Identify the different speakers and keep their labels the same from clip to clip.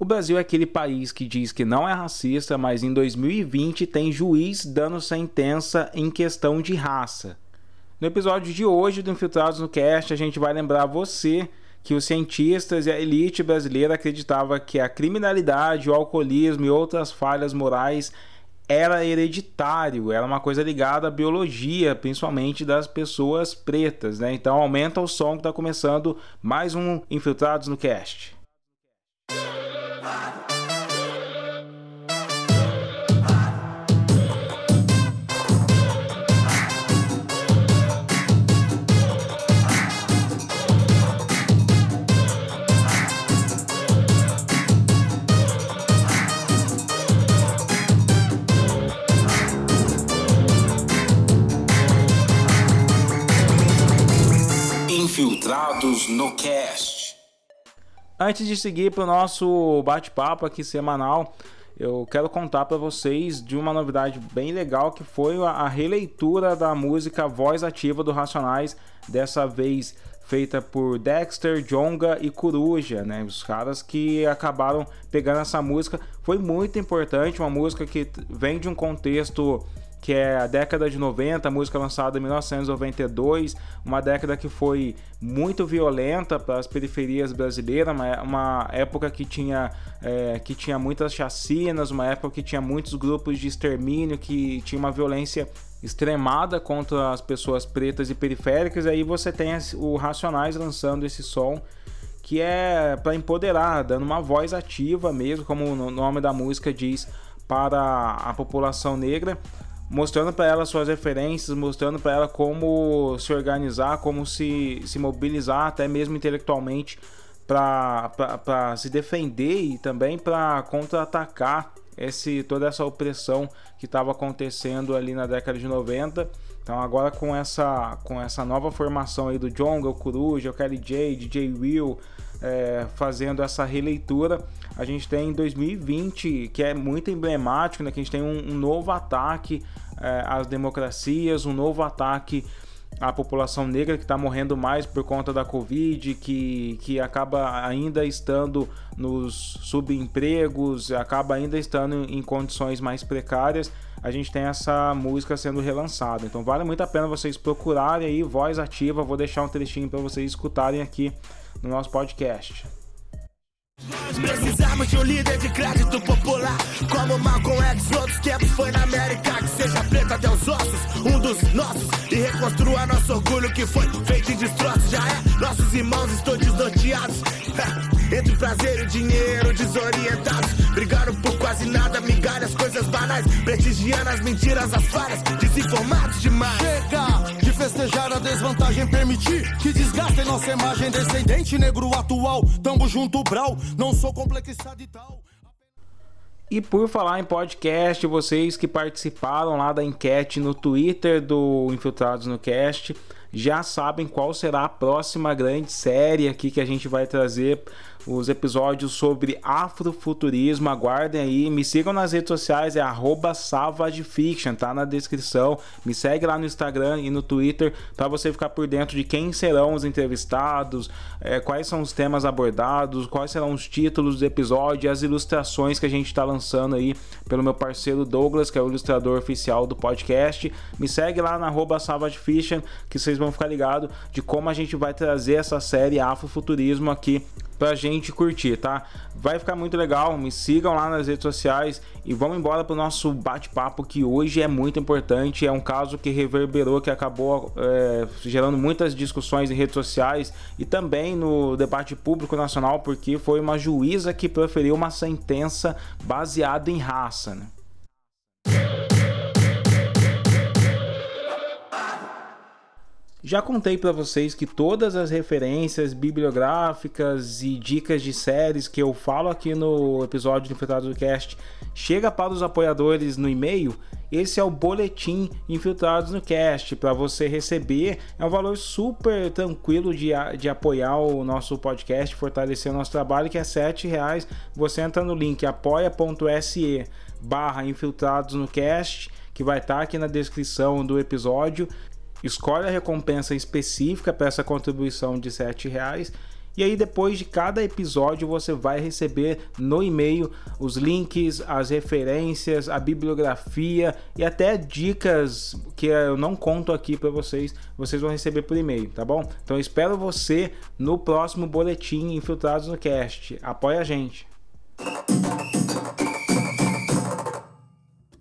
Speaker 1: O Brasil é aquele país que diz que não é racista, mas em 2020 tem juiz dando sentença em questão de raça. No episódio de hoje do Infiltrados no Cast, a gente vai lembrar você que os cientistas e a elite brasileira acreditavam que a criminalidade, o alcoolismo e outras falhas morais era hereditário, era uma coisa ligada à biologia, principalmente das pessoas pretas, né? Então aumenta o som que está começando mais um Infiltrados no Cast. Infiltrados no Cast. Antes de seguir para o nosso bate-papo aqui semanal, eu quero contar para vocês de uma novidade bem legal que foi a releitura da música Voz Ativa do Racionais, dessa vez feita por Dexter, Jonga e Coruja, né? Os caras que acabaram pegando essa música. Foi muito importante, uma música que vem de um contexto que é a década de 90, música lançada em 1992, uma década que foi muito violenta para as periferias brasileiras, uma, uma época que tinha, é, que tinha muitas chacinas, uma época que tinha muitos grupos de extermínio, que tinha uma violência extremada contra as pessoas pretas e periféricas, e aí você tem o Racionais lançando esse som que é para empoderar, dando uma voz ativa mesmo, como o nome da música diz, para a população negra mostrando para ela suas referências, mostrando para ela como se organizar, como se, se mobilizar, até mesmo intelectualmente, para se defender e também para contra-atacar esse, toda essa opressão que estava acontecendo ali na década de 90. Então agora com essa, com essa nova formação aí do Jonga, o Coruja, o Kelly J, DJ Will, é, fazendo essa releitura, a gente tem em 2020, que é muito emblemático, né, que a gente tem um, um novo ataque é, às democracias, um novo ataque à população negra que está morrendo mais por conta da Covid, que, que acaba ainda estando nos subempregos, acaba ainda estando em condições mais precárias. A gente tem essa música sendo relançada. Então vale muito a pena vocês procurarem aí, voz ativa. Vou deixar um trechinho para vocês escutarem aqui no nosso podcast. Precisamos de um líder de crédito popular Como Malcolm X, outros tempos foi na América Que seja preto até os ossos, um dos nossos E reconstrua nosso orgulho que foi feito em destroços. Já é, nossos irmãos estão desnorteados. Entre prazer e dinheiro, desorientados Brigaram por quase nada, migalhas, coisas banais Prestigiando as mentiras, as falhas, desinformados demais. Chega! Festejar a desvantagem, permitir que desgastem nossa imagem. Descendente negro atual, tamo junto, brau, não sou complexado e tal. E por falar em podcast, vocês que participaram lá da enquete no Twitter do Infiltrados no Cast já sabem qual será a próxima grande série aqui que a gente vai trazer os episódios sobre afrofuturismo. Aguardem aí, me sigam nas redes sociais, é @savagefiction, tá na descrição. Me segue lá no Instagram e no Twitter para você ficar por dentro de quem serão os entrevistados, é, quais são os temas abordados, quais serão os títulos do episódio, as ilustrações que a gente está lançando aí pelo meu parceiro Douglas, que é o ilustrador oficial do podcast. Me segue lá na @savagefiction que vocês vão ficar ligados de como a gente vai trazer essa série Afrofuturismo aqui pra gente curtir, tá? Vai ficar muito legal, me sigam lá nas redes sociais e vamos embora pro nosso bate-papo que hoje é muito importante. É um caso que reverberou, que acabou é, gerando muitas discussões em redes sociais e também no debate público nacional, porque foi uma juíza que proferiu uma sentença baseada em raça, né? Já contei para vocês que todas as referências bibliográficas e dicas de séries que eu falo aqui no episódio do Infiltrado do Cast chega para os apoiadores no e-mail. Esse é o boletim Infiltrados no Cast para você receber. É um valor super tranquilo de, de apoiar o nosso podcast, fortalecer o nosso trabalho, que é R$ reais. Você entra no link apoia.se barra Infiltrados no Cast que vai estar tá aqui na descrição do episódio escolhe a recompensa específica para essa contribuição de R$ reais E aí depois de cada episódio você vai receber no e-mail os links, as referências, a bibliografia e até dicas que eu não conto aqui para vocês, vocês vão receber por e-mail, tá bom? Então espero você no próximo boletim Infiltrados no Cast. Apoia a gente.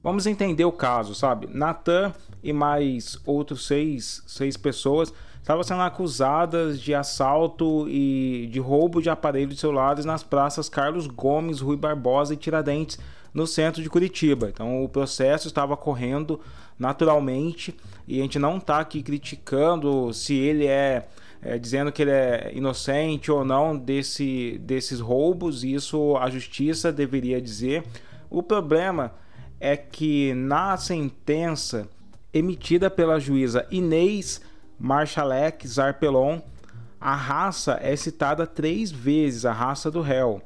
Speaker 1: Vamos entender o caso, sabe? Natan e mais outros seis, seis pessoas estavam sendo acusadas de assalto e de roubo de aparelhos celulares nas praças Carlos Gomes, Rui Barbosa e Tiradentes, no centro de Curitiba. Então o processo estava correndo naturalmente e a gente não está aqui criticando se ele é, é, dizendo que ele é inocente ou não desse, desses roubos. Isso a justiça deveria dizer. O problema é que na sentença emitida pela juíza Inês Marchalek Zarpelon, a raça é citada três vezes, a raça do réu.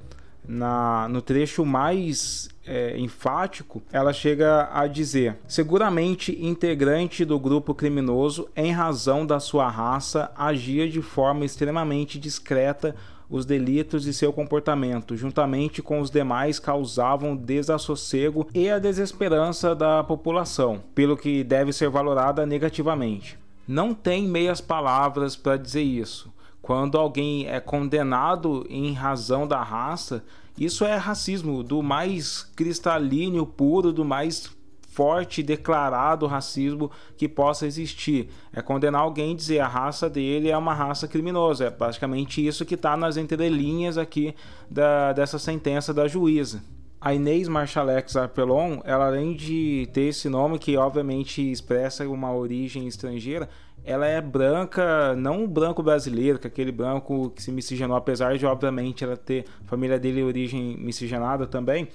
Speaker 1: Na, no trecho mais é, enfático, ela chega a dizer: seguramente integrante do grupo criminoso, em razão da sua raça, agia de forma extremamente discreta os delitos e seu comportamento, juntamente com os demais, causavam desassossego e a desesperança da população, pelo que deve ser valorada negativamente. Não tem meias palavras para dizer isso. Quando alguém é condenado em razão da raça, isso é racismo do mais cristalino, puro, do mais forte declarado racismo que possa existir. É condenar alguém e dizer a raça dele é uma raça criminosa. É basicamente isso que está nas entrelinhas aqui da, dessa sentença da juíza. A Inês Marchalex Arpelon, ela além de ter esse nome que obviamente expressa uma origem estrangeira, ela é branca, não branco brasileiro, que é aquele branco que se miscigenou, apesar de obviamente ela ter família dele origem miscigenada também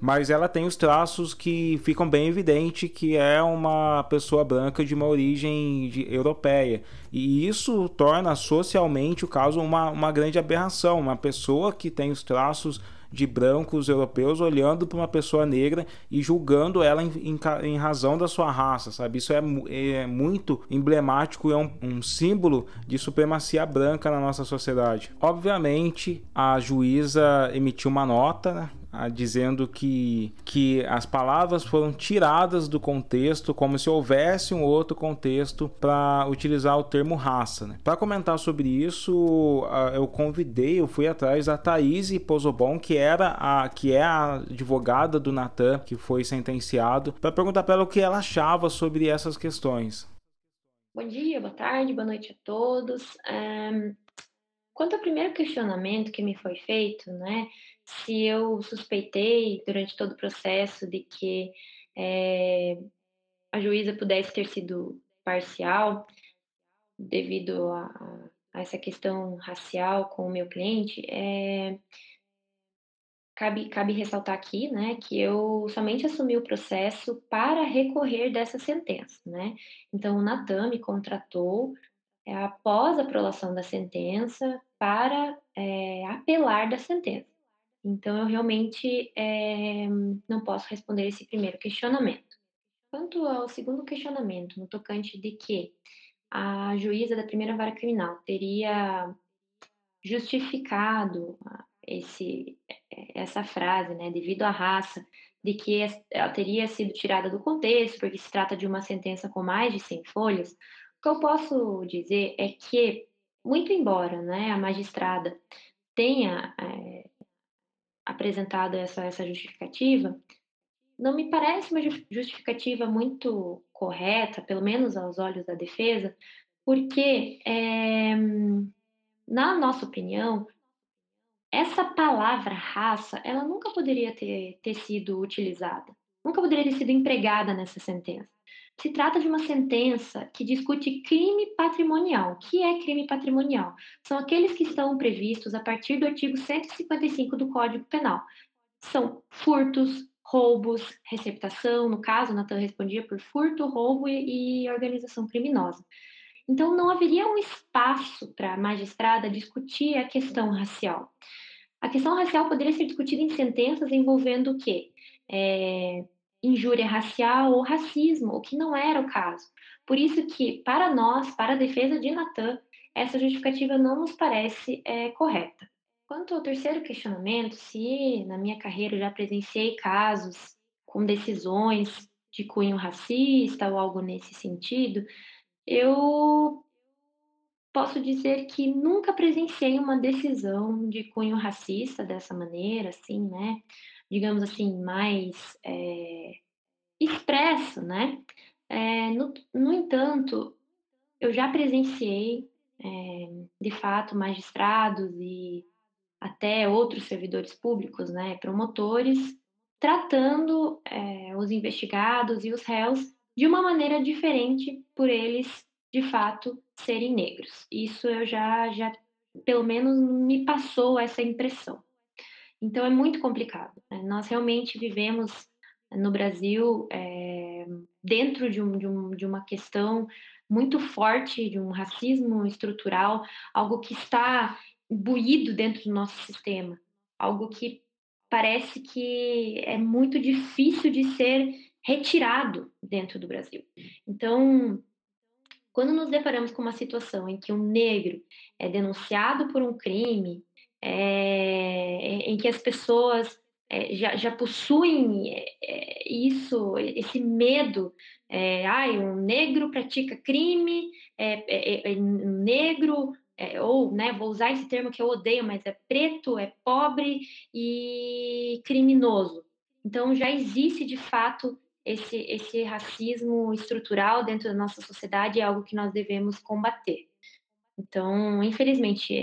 Speaker 1: mas ela tem os traços que ficam bem evidente que é uma pessoa branca de uma origem de, europeia. E isso torna socialmente o caso uma, uma grande aberração. Uma pessoa que tem os traços de brancos europeus olhando para uma pessoa negra e julgando ela em, em, em, razão da sua raça, sabe? Isso é, é muito emblemático e é um, um, símbolo de supremacia branca na nossa sociedade. Obviamente, a juíza emitiu uma nota, né? Dizendo que, que as palavras foram tiradas do contexto, como se houvesse um outro contexto para utilizar o termo raça. Né? Para comentar sobre isso, eu convidei, eu fui atrás da Thaís Pozobon, que era a que é a advogada do Natan que foi sentenciado, para perguntar para ela o que ela achava sobre essas questões.
Speaker 2: Bom dia, boa tarde, boa noite a todos. Um, quanto ao primeiro questionamento que me foi feito, né, se eu suspeitei durante todo o processo de que é, a juíza pudesse ter sido parcial devido a, a, essa questão racial com o meu cliente, é, cabe, cabe ressaltar aqui né, que eu somente assumi o processo para recorrer dessa sentença. Né? Então, o Natan me contratou é, após a aprovação da sentença para apelar da sentença. Então, eu realmente é, não posso responder esse primeiro questionamento. Quanto ao segundo questionamento, no tocante de que a juíza da primeira vara criminal teria justificado esse, essa frase, né, devido à raça, de que ela teria sido tirada do contexto, porque se trata de uma sentença com mais de 100 folhas, o que eu posso dizer é que, muito embora né, a magistrada tenha é, apresentado essa, essa justificativa, não me parece uma justificativa muito correta, pelo menos aos olhos da defesa, porque, é, na nossa opinião, essa palavra raça, ela nunca poderia ter, ter sido utilizada, nunca poderia ter sido empregada nessa sentença. Se trata de uma sentença que discute crime patrimonial. O que é crime patrimonial? São aqueles que estão previstos a partir do artigo 155 do Código Penal. São furtos, roubos, receptação. No caso, Natan respondia por furto, roubo e, e organização criminosa. Então, não haveria um espaço para a magistrada discutir a questão racial. A questão racial poderia ser discutida em sentenças envolvendo o quê? É, injúria racial ou racismo, o que não era o caso. Por isso que, para nós, para a defesa de Natan, essa justificativa não nos parece é, correta. Quanto ao terceiro questionamento, se na minha carreira já presenciei casos com decisões de cunho racista ou algo nesse sentido, eu posso dizer que nunca presenciei uma decisão de cunho racista dessa maneira, assim, né? Digamos assim, mais é, expresso, né? É, no, no entanto, eu já presenciei, é, de fato, magistrados e até outros servidores públicos, né, promotores, tratando os investigados e os réus de uma maneira diferente por eles, de fato, serem negros. Isso eu já, já pelo menos, me passou essa impressão. Então é muito complicado. Né? Nós realmente vivemos no Brasil é, dentro de, um, de, um, de uma questão muito forte de um racismo estrutural, algo que está buído dentro do nosso sistema, algo que parece que é muito difícil de ser retirado dentro do Brasil. Então, quando nos deparamos com uma situação em que um negro é denunciado por um crime, é, em que as pessoas é, já, já, possuem é, isso, esse medo. É, ai, um negro pratica crime, é, é, é negro, ou, né, vou usar esse termo que eu odeio, mas é preto, é pobre e criminoso. Então, já existe de fato esse, esse racismo estrutural dentro da nossa sociedade, é algo que nós devemos combater. Então, infelizmente,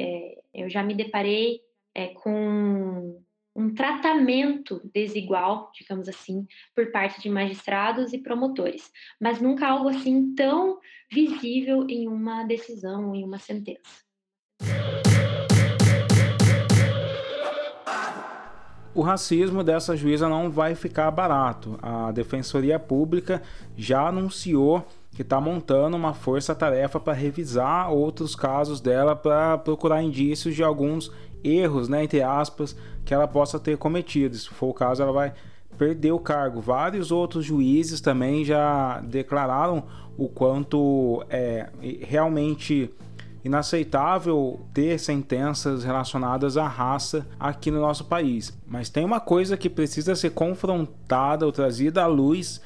Speaker 2: eu já me deparei com um tratamento desigual, digamos assim, por parte de magistrados e promotores, mas nunca algo assim tão visível em uma decisão, em uma sentença.
Speaker 1: O racismo dessa juíza não vai ficar barato. A Defensoria Pública já anunciou que está montando uma força-tarefa para revisar outros casos dela para procurar indícios de alguns erros, né, entre aspas, que ela possa ter cometido. Se for o caso, ela vai perder o cargo. Vários outros juízes também já declararam o quanto é realmente inaceitável ter sentenças relacionadas à raça aqui no nosso país. Mas tem uma coisa que precisa ser confrontada ou trazida à luz.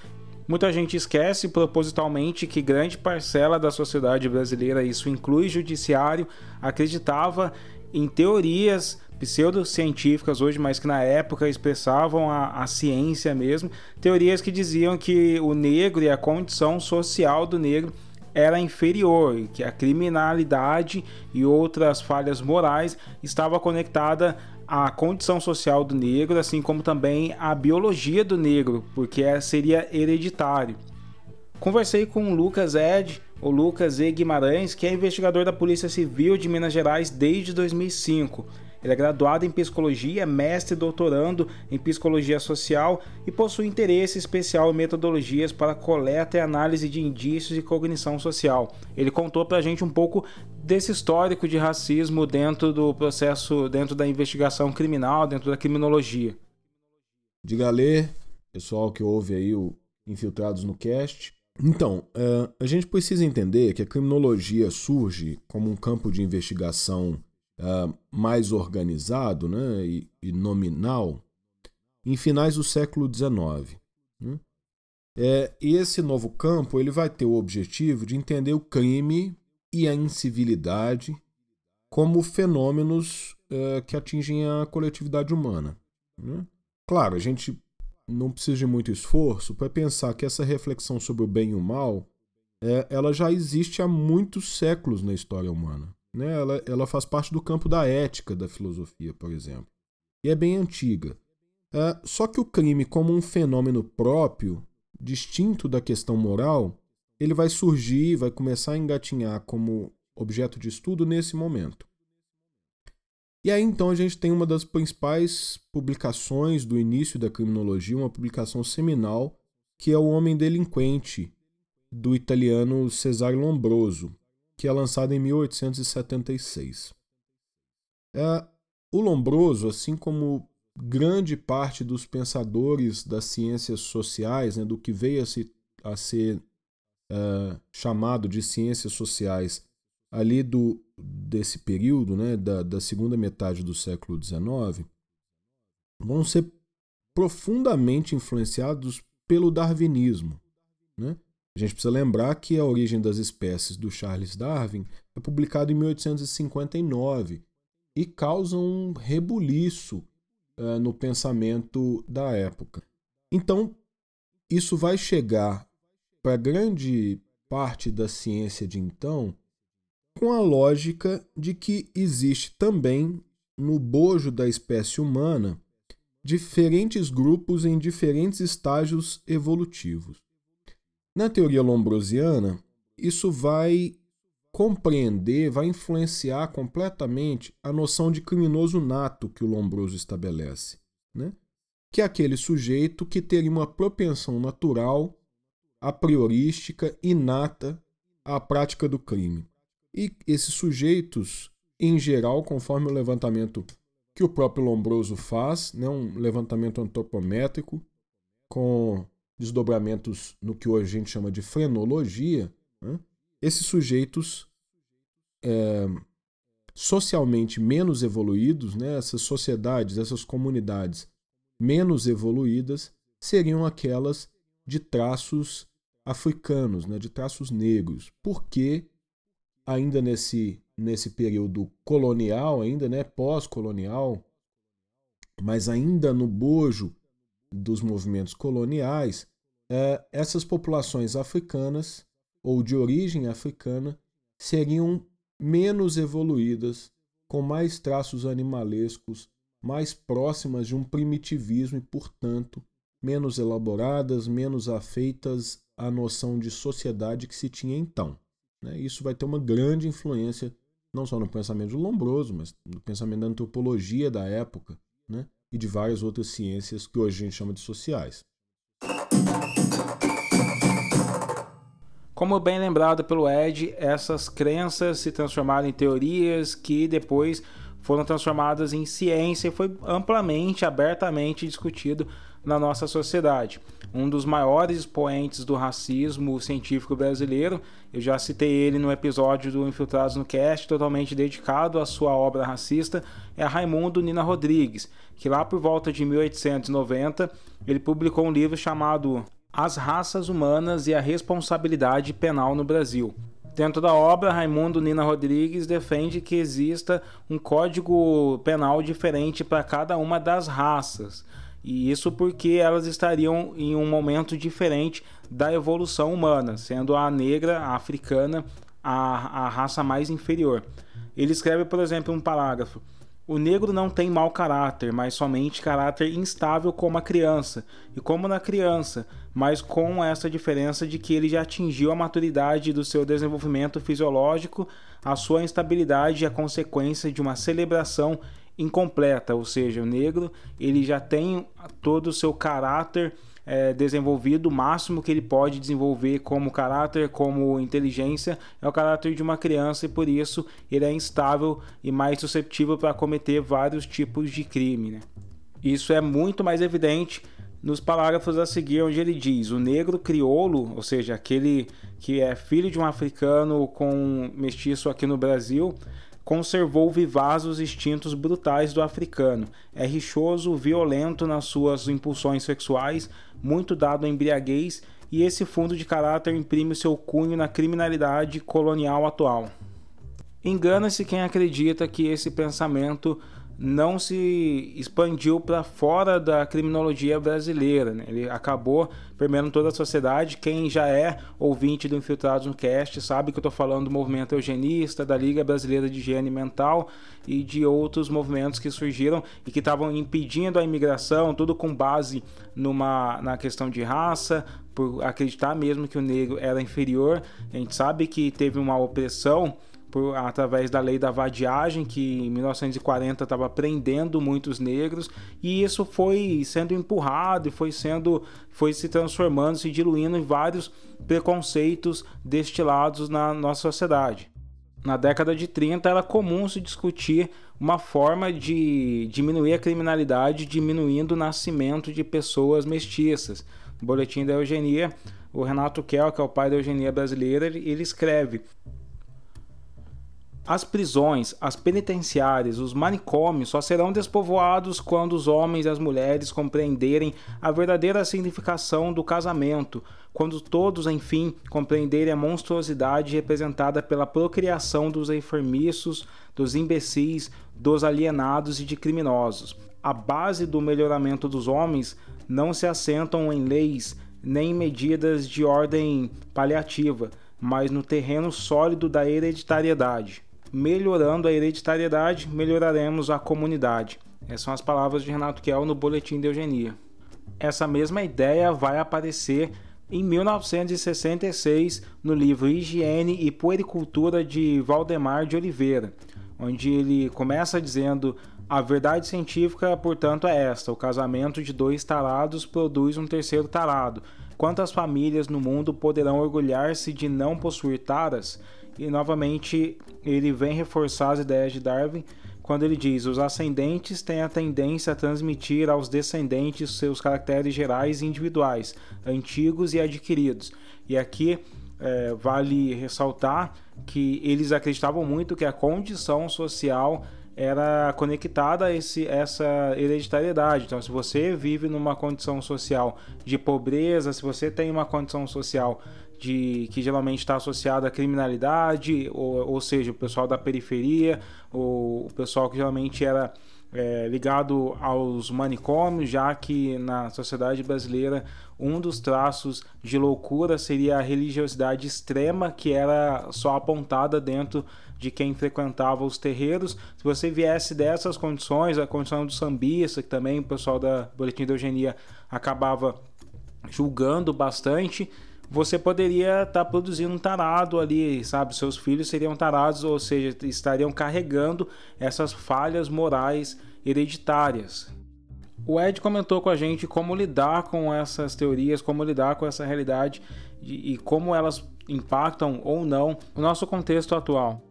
Speaker 1: Muita gente esquece propositalmente que grande parcela da sociedade brasileira, isso inclui judiciário, acreditava em teorias pseudocientíficas hoje, mas que na época expressavam a, a, ciência mesmo, teorias que diziam que o negro e a condição social do negro era inferior, e que a criminalidade e outras falhas morais estava conectada à condição social do negro, assim como também à biologia do negro, porque seria hereditário. Conversei com o Lucas Ed, o Lucas E. Guimarães, que é investigador da Polícia Civil de Minas Gerais desde 2005. Ele é graduado em psicologia, mestre e doutorando em psicologia social e possui interesse especial em metodologias para coleta e análise de indícios de cognição social. Ele contou para a gente um pouco desse histórico de racismo dentro do processo, dentro da investigação criminal, dentro da criminologia.
Speaker 3: Diga ler, pessoal que ouve aí o Infiltrados no Cast. Então, é, a gente precisa entender que a criminologia surge como um campo de investigação é, mais organizado né, e, e, nominal em finais do século XIX. Né? É, e esse novo campo ele vai ter o objetivo de entender o crime e a incivilidade como fenômenos é, que atingem a coletividade humana. Né? Claro, a gente não precisa de muito esforço para pensar que essa reflexão sobre o bem e o mal é, ela já existe há muitos séculos na história humana. Né? Ela, ela faz parte do campo da ética da filosofia, por exemplo. E é bem antiga. É, só que o crime, como um fenômeno próprio, distinto da questão moral, ele vai surgir, vai começar a engatinhar como objeto de estudo nesse momento. E aí então a gente tem uma das principais publicações do início da criminologia, uma publicação seminal, que é O Homem Delinquente, do italiano Cesare Lombroso, que é lançada em 1876. É, o Lombroso, assim como grande parte dos pensadores das ciências sociais, né, do que veio a, se, a ser uh, chamado de ciências sociais ali do desse período, né, da, da segunda metade do século XIX, vão ser profundamente influenciados pelo darwinismo. Né? A gente precisa lembrar que A Origem das Espécies, do Charles Darwin, é publicado em 1859 e causa um rebuliço uh, no pensamento da época. Então, isso vai chegar para grande parte da ciência de então com a lógica de que existe também no bojo da espécie humana diferentes grupos em diferentes estágios evolutivos. Na teoria lombrosiana, isso vai compreender, vai influenciar completamente a noção de criminoso nato que o Lombroso estabelece, né? que é aquele sujeito que teria uma propensão natural, a priorística, inata à prática do crime. E esses sujeitos, em geral, conforme o levantamento que o próprio Lombroso faz, né, um levantamento antropométrico com desdobramentos no que hoje a gente chama de frenologia, né, esses sujeitos é, socialmente menos evoluídos, né, essas sociedades, essas comunidades menos evoluídas, seriam aquelas de traços africanos, né, de traços negros. Porque ainda nesse, nesse período colonial, ainda né, pós-colonial, mas ainda no bojo dos movimentos coloniais, é, essas populações africanas ou de origem africana seriam menos evoluídas, com mais traços animalescos, mais próximas de um primitivismo e, portanto, menos elaboradas, menos afeitas à noção de sociedade que se tinha então. Né? Isso vai ter uma grande influência não só no pensamento Lombroso, mas no pensamento da antropologia da época né? e de várias outras ciências que hoje a gente chama de sociais.
Speaker 1: Como bem lembrado pelo Ed, essas crenças se transformaram em teorias que depois foram transformadas em ciência e foi amplamente, abertamente discutido na nossa sociedade. Um dos maiores expoentes do racismo científico brasileiro, eu já citei ele no episódio do Infiltrados no Cast, totalmente dedicado à sua obra racista, é Raimundo Nina Rodrigues, que lá por volta de 1890 ele publicou um livro chamado as raças humanas e a responsabilidade penal no Brasil. Dentro da obra, Raimundo Nina Rodrigues defende que exista um código penal diferente para cada uma das raças. E isso porque elas estariam em um momento diferente da evolução humana, sendo a negra, a africana, a, a raça mais inferior. Ele escreve, por exemplo, um parágrafo. O negro não tem mau caráter, mas somente caráter instável como a criança, e como na criança, mas com essa diferença de que ele já atingiu a maturidade do seu desenvolvimento fisiológico, a sua instabilidade é consequência de uma celebração incompleta, ou seja, o negro ele já tem todo o seu caráter é, desenvolvido, o máximo que ele pode desenvolver como caráter, como inteligência, é o caráter de uma criança e por isso ele é instável e mais susceptível para cometer vários tipos de crime. Né? Isso é muito mais evidente nos parágrafos a seguir, onde ele diz: o negro crioulo, ou seja, aquele que é filho de um africano com mestiço aqui no Brasil, conservou vivaz os instintos brutais do africano. É rixoso, violento nas suas impulsões sexuais, muito dado à embriaguez, e esse fundo de caráter imprime seu cunho na criminalidade colonial atual. Engana-se quem acredita que esse pensamento não se expandiu para fora da criminologia brasileira. Né? Ele acabou permeando toda a sociedade. Quem já é ouvinte do Infiltrados no Cast sabe que eu estou falando do movimento eugenista, da Liga Brasileira de Higiene Mental e de outros movimentos que surgiram e que estavam impedindo a imigração, tudo com base numa, na questão de raça, por acreditar mesmo que o negro era inferior. A gente sabe que teve uma opressão por, através da lei da vadiagem, que em 1940 estava prendendo muitos negros, e isso foi sendo empurrado e foi sendo foi se transformando, se diluindo em vários preconceitos destilados na nossa sociedade. Na década de 30 era comum se discutir uma forma de diminuir a criminalidade diminuindo o nascimento de pessoas mestiças. No boletim da eugenia, o Renato Kell, que é o pai da eugenia brasileira, ele escreve: As prisões, as penitenciárias, os manicômios só serão despovoados quando os homens e as mulheres compreenderem a verdadeira significação do casamento, quando todos, enfim, compreenderem a monstruosidade representada pela procriação dos enfermiços, dos imbecis, dos alienados e de criminosos. A base do melhoramento dos homens não se assentam em leis nem em medidas de ordem paliativa, mas no terreno sólido da hereditariedade melhorando a hereditariedade, melhoraremos a comunidade. Essas são as palavras de Renato Kell no Boletim de Eugenia. Essa mesma ideia vai aparecer em 1966 no livro Higiene e Puericultura de Valdemar de Oliveira, onde ele começa dizendo a verdade científica, portanto, é esta: o casamento de dois tarados produz um terceiro tarado. Quantas famílias no mundo poderão orgulhar-se de não possuir taras? E novamente ele vem reforçar as ideias de Darwin quando ele diz: os ascendentes têm a tendência a transmitir aos descendentes seus caracteres gerais e individuais, antigos e adquiridos. E aqui é, vale ressaltar que eles acreditavam muito que a condição social era conectada a esse, essa hereditariedade. Então, se você vive numa condição social de pobreza, se você tem uma condição social de que geralmente está associado à criminalidade, ou, ou seja, o pessoal da periferia, ou o pessoal que geralmente era é, ligado aos manicômios, já que na sociedade brasileira um dos traços de loucura seria a religiosidade extrema que era só apontada dentro de quem frequentava os terreiros. Se você viesse dessas condições, a condição do sambista, que também o pessoal da Boletim de Eugenia acabava julgando bastante, você poderia estar tá produzindo um tarado ali, sabe? Seus filhos seriam tarados, ou seja, estariam carregando essas falhas morais hereditárias. O Ed comentou com a gente como lidar com essas teorias, como lidar com essa realidade e, como elas impactam ou não o nosso contexto atual.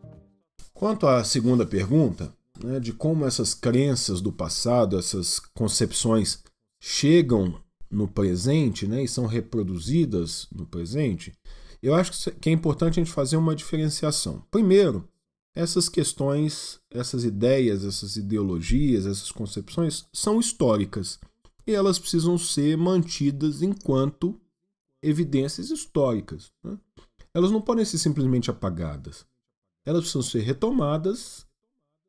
Speaker 3: Quanto à segunda pergunta, né, de como essas crenças do passado, essas concepções chegam no presente né, e são reproduzidas no presente, eu acho que é importante a gente fazer uma diferenciação. Primeiro, essas questões, essas ideias, essas ideologias, essas concepções são históricas e elas precisam ser mantidas enquanto evidências históricas. Né? Elas não podem ser simplesmente apagadas. Elas precisam ser retomadas,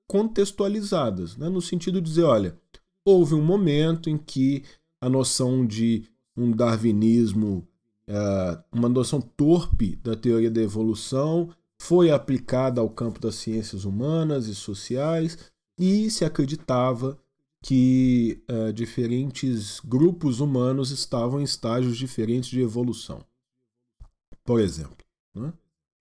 Speaker 3: contextualizadas, né? no sentido de dizer: olha, houve um momento em que a noção de um darwinismo, é, uma noção torpe da teoria da evolução, foi aplicada ao campo das ciências humanas e sociais e se acreditava que é, diferentes grupos humanos estavam em estágios diferentes de evolução, por exemplo. Né?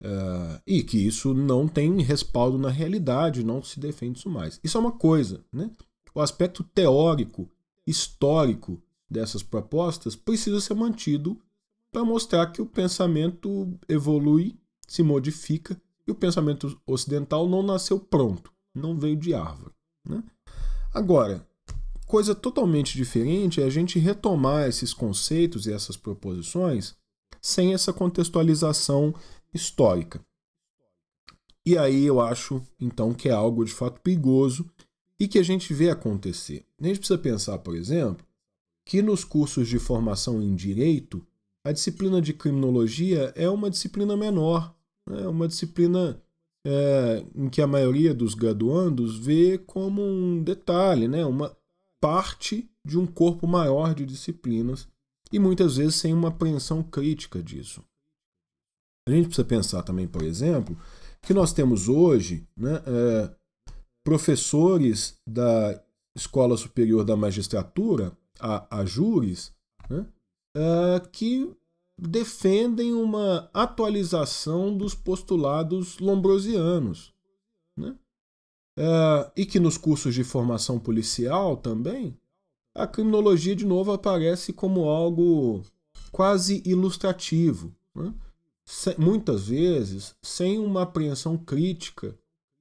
Speaker 3: É, e que isso não tem respaldo na realidade, não se defende isso mais. Isso é uma coisa. Né? O aspecto teórico, histórico dessas propostas precisa ser mantido para mostrar que o pensamento evolui, se modifica e o pensamento ocidental não nasceu pronto, não veio de árvore. Né? Agora, coisa totalmente diferente é a gente retomar esses conceitos e essas proposições sem essa contextualização histórica. E aí eu acho, então, que é algo de fato perigoso e que a gente vê acontecer. A gente precisa pensar, por exemplo, que nos cursos de formação em direito, a disciplina de criminologia é uma disciplina menor, é uma disciplina é, em que a maioria dos graduandos vê como um detalhe, né? uma parte de um corpo maior de disciplinas e muitas vezes sem uma apreensão crítica disso. A gente precisa pensar também, por exemplo, que nós temos hoje né, é, professores da Escola Superior da Magistratura a, a júris né, uh, que defendem uma atualização dos postulados lombrosianos. Né? Uh, e que nos cursos de formação policial também, a criminologia de novo aparece como algo quase ilustrativo, né? muitas vezes sem uma apreensão crítica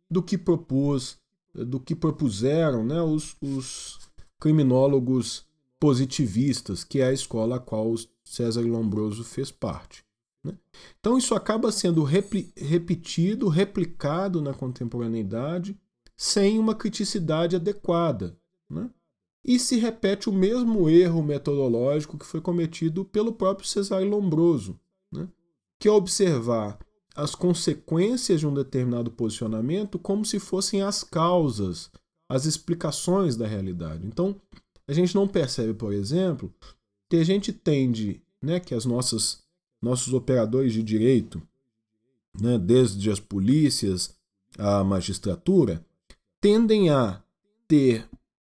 Speaker 3: do que propôs, do que propuseram né, os, os criminólogos positivistas, que é a escola a qual César Lombroso fez parte. Né? Então isso acaba sendo repetido, replicado na contemporaneidade, sem uma criticidade adequada. Né? E se repete o mesmo erro metodológico que foi cometido pelo próprio Cesare Lombroso, né? que é observar as consequências de um determinado posicionamento como se fossem as causas, as explicações da realidade. Então, a gente não percebe, por exemplo, que a gente tende, né, que as nossas nossos operadores de direito, né, desde as polícias à magistratura, tendem a ter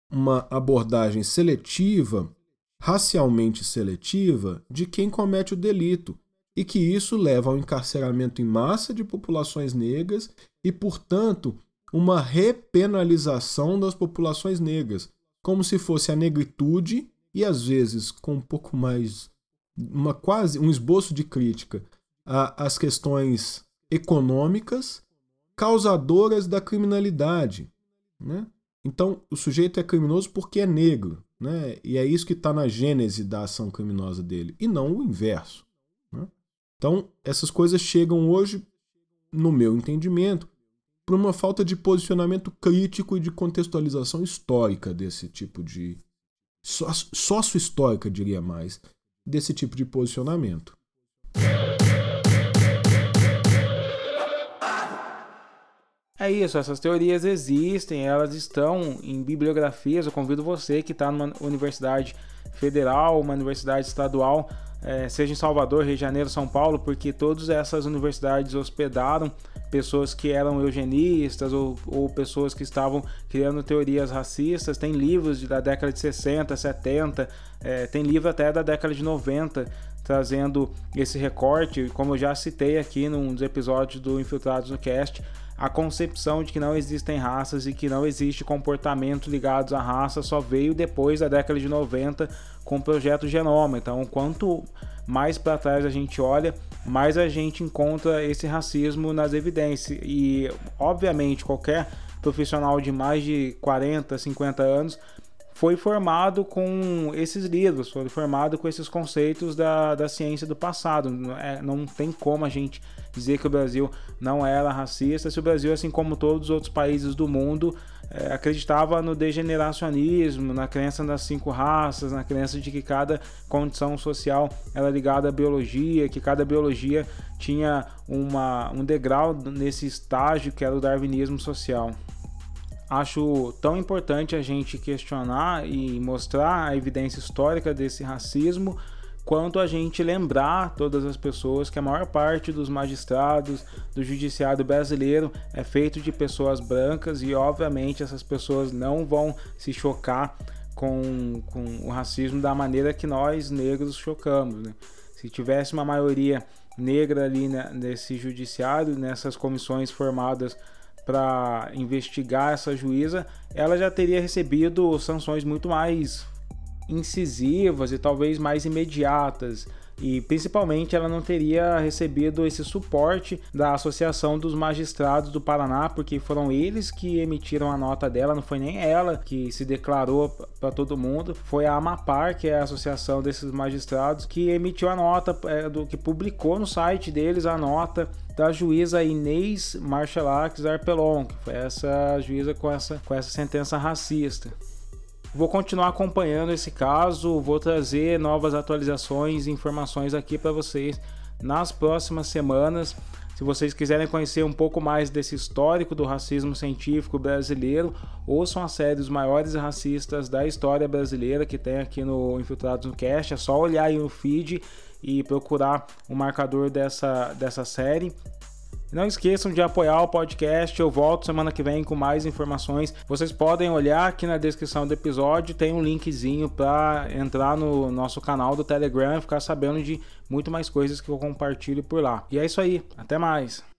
Speaker 3: uma abordagem seletiva, racialmente seletiva, de quem comete o delito, e que isso leva ao encarceramento em massa de populações negras e, portanto, uma repenalização das populações negras, como se fosse a negritude e às vezes com um pouco mais uma quase um esboço de crítica às questões econômicas causadoras da criminalidade, né? Então, o sujeito é criminoso porque é negro, né? E é isso que está na gênese da ação criminosa dele, e não o inverso. Né? Então, essas coisas chegam hoje, no meu entendimento, por uma falta de posicionamento crítico e de contextualização histórica desse tipo de. sócio-histórica, diria mais, desse tipo de posicionamento.
Speaker 1: É isso, essas teorias existem, elas estão em bibliografias. Eu convido você que está numa universidade federal, uma universidade estadual, é, seja em Salvador, Rio de Janeiro, São Paulo, porque todas essas universidades hospedaram pessoas que eram eugenistas ou, ou pessoas que estavam criando teorias racistas. Tem livros da década de 60, 70, é, tem livro até da década de 90 trazendo esse recorte, como eu já citei aqui num dos episódios do Infiltrados no Cast a concepção de que não existem raças e que não existe comportamento ligados à raça só veio depois da década de 90 com o projeto Genoma. Então, quanto mais para trás a gente olha, mais a gente encontra esse racismo nas evidências. E, obviamente, qualquer profissional de mais de 40, 50 anos foi formado com esses livros, foi formado com esses conceitos da, da ciência do passado. É, não tem como a gente dizer que o Brasil não era racista, se o Brasil, assim como todos os outros países do mundo, é, acreditava no degeneracionismo, na crença das cinco raças, na crença de que cada condição social era ligada à biologia, que cada biologia tinha uma, um degrau nesse estágio que era o darwinismo social. Acho tão importante a gente questionar e mostrar a evidência histórica desse racismo, quanto a gente lembrar todas as pessoas que a maior parte dos magistrados do judiciário brasileiro é feito de pessoas brancas e, obviamente, essas pessoas não vão se chocar com, com o racismo da maneira que nós negros chocamos. Né? Se tivesse uma maioria negra ali né, nesse judiciário, nessas comissões formadas para investigar essa juíza, ela já teria recebido sanções muito mais incisivas e talvez mais imediatas e principalmente ela não teria recebido esse suporte da Associação dos Magistrados do Paraná, porque foram eles que emitiram a nota dela, não foi nem ela que se declarou para todo mundo, foi a Amapar, que é a associação desses magistrados, que emitiu a nota, é, do que publicou no site deles a nota da juíza Inês Marchelax Arpelon, que foi essa juíza com essa, com essa sentença racista. Vou continuar acompanhando esse caso, vou trazer novas atualizações e informações aqui para vocês nas próximas semanas. Se vocês quiserem conhecer um pouco mais desse histórico do racismo científico brasileiro, ouçam a série Os Maiores Racistas da História Brasileira que tem aqui no Infiltrados no Cast. É só olhar aí no feed e procurar o marcador dessa, dessa série. Não esqueçam de apoiar o podcast. Eu volto semana que vem com mais informações. Vocês podem olhar aqui na descrição do episódio, tem um linkzinho para entrar no nosso canal do Telegram e ficar sabendo de muito mais coisas que eu compartilho por lá. E é isso aí. Até mais.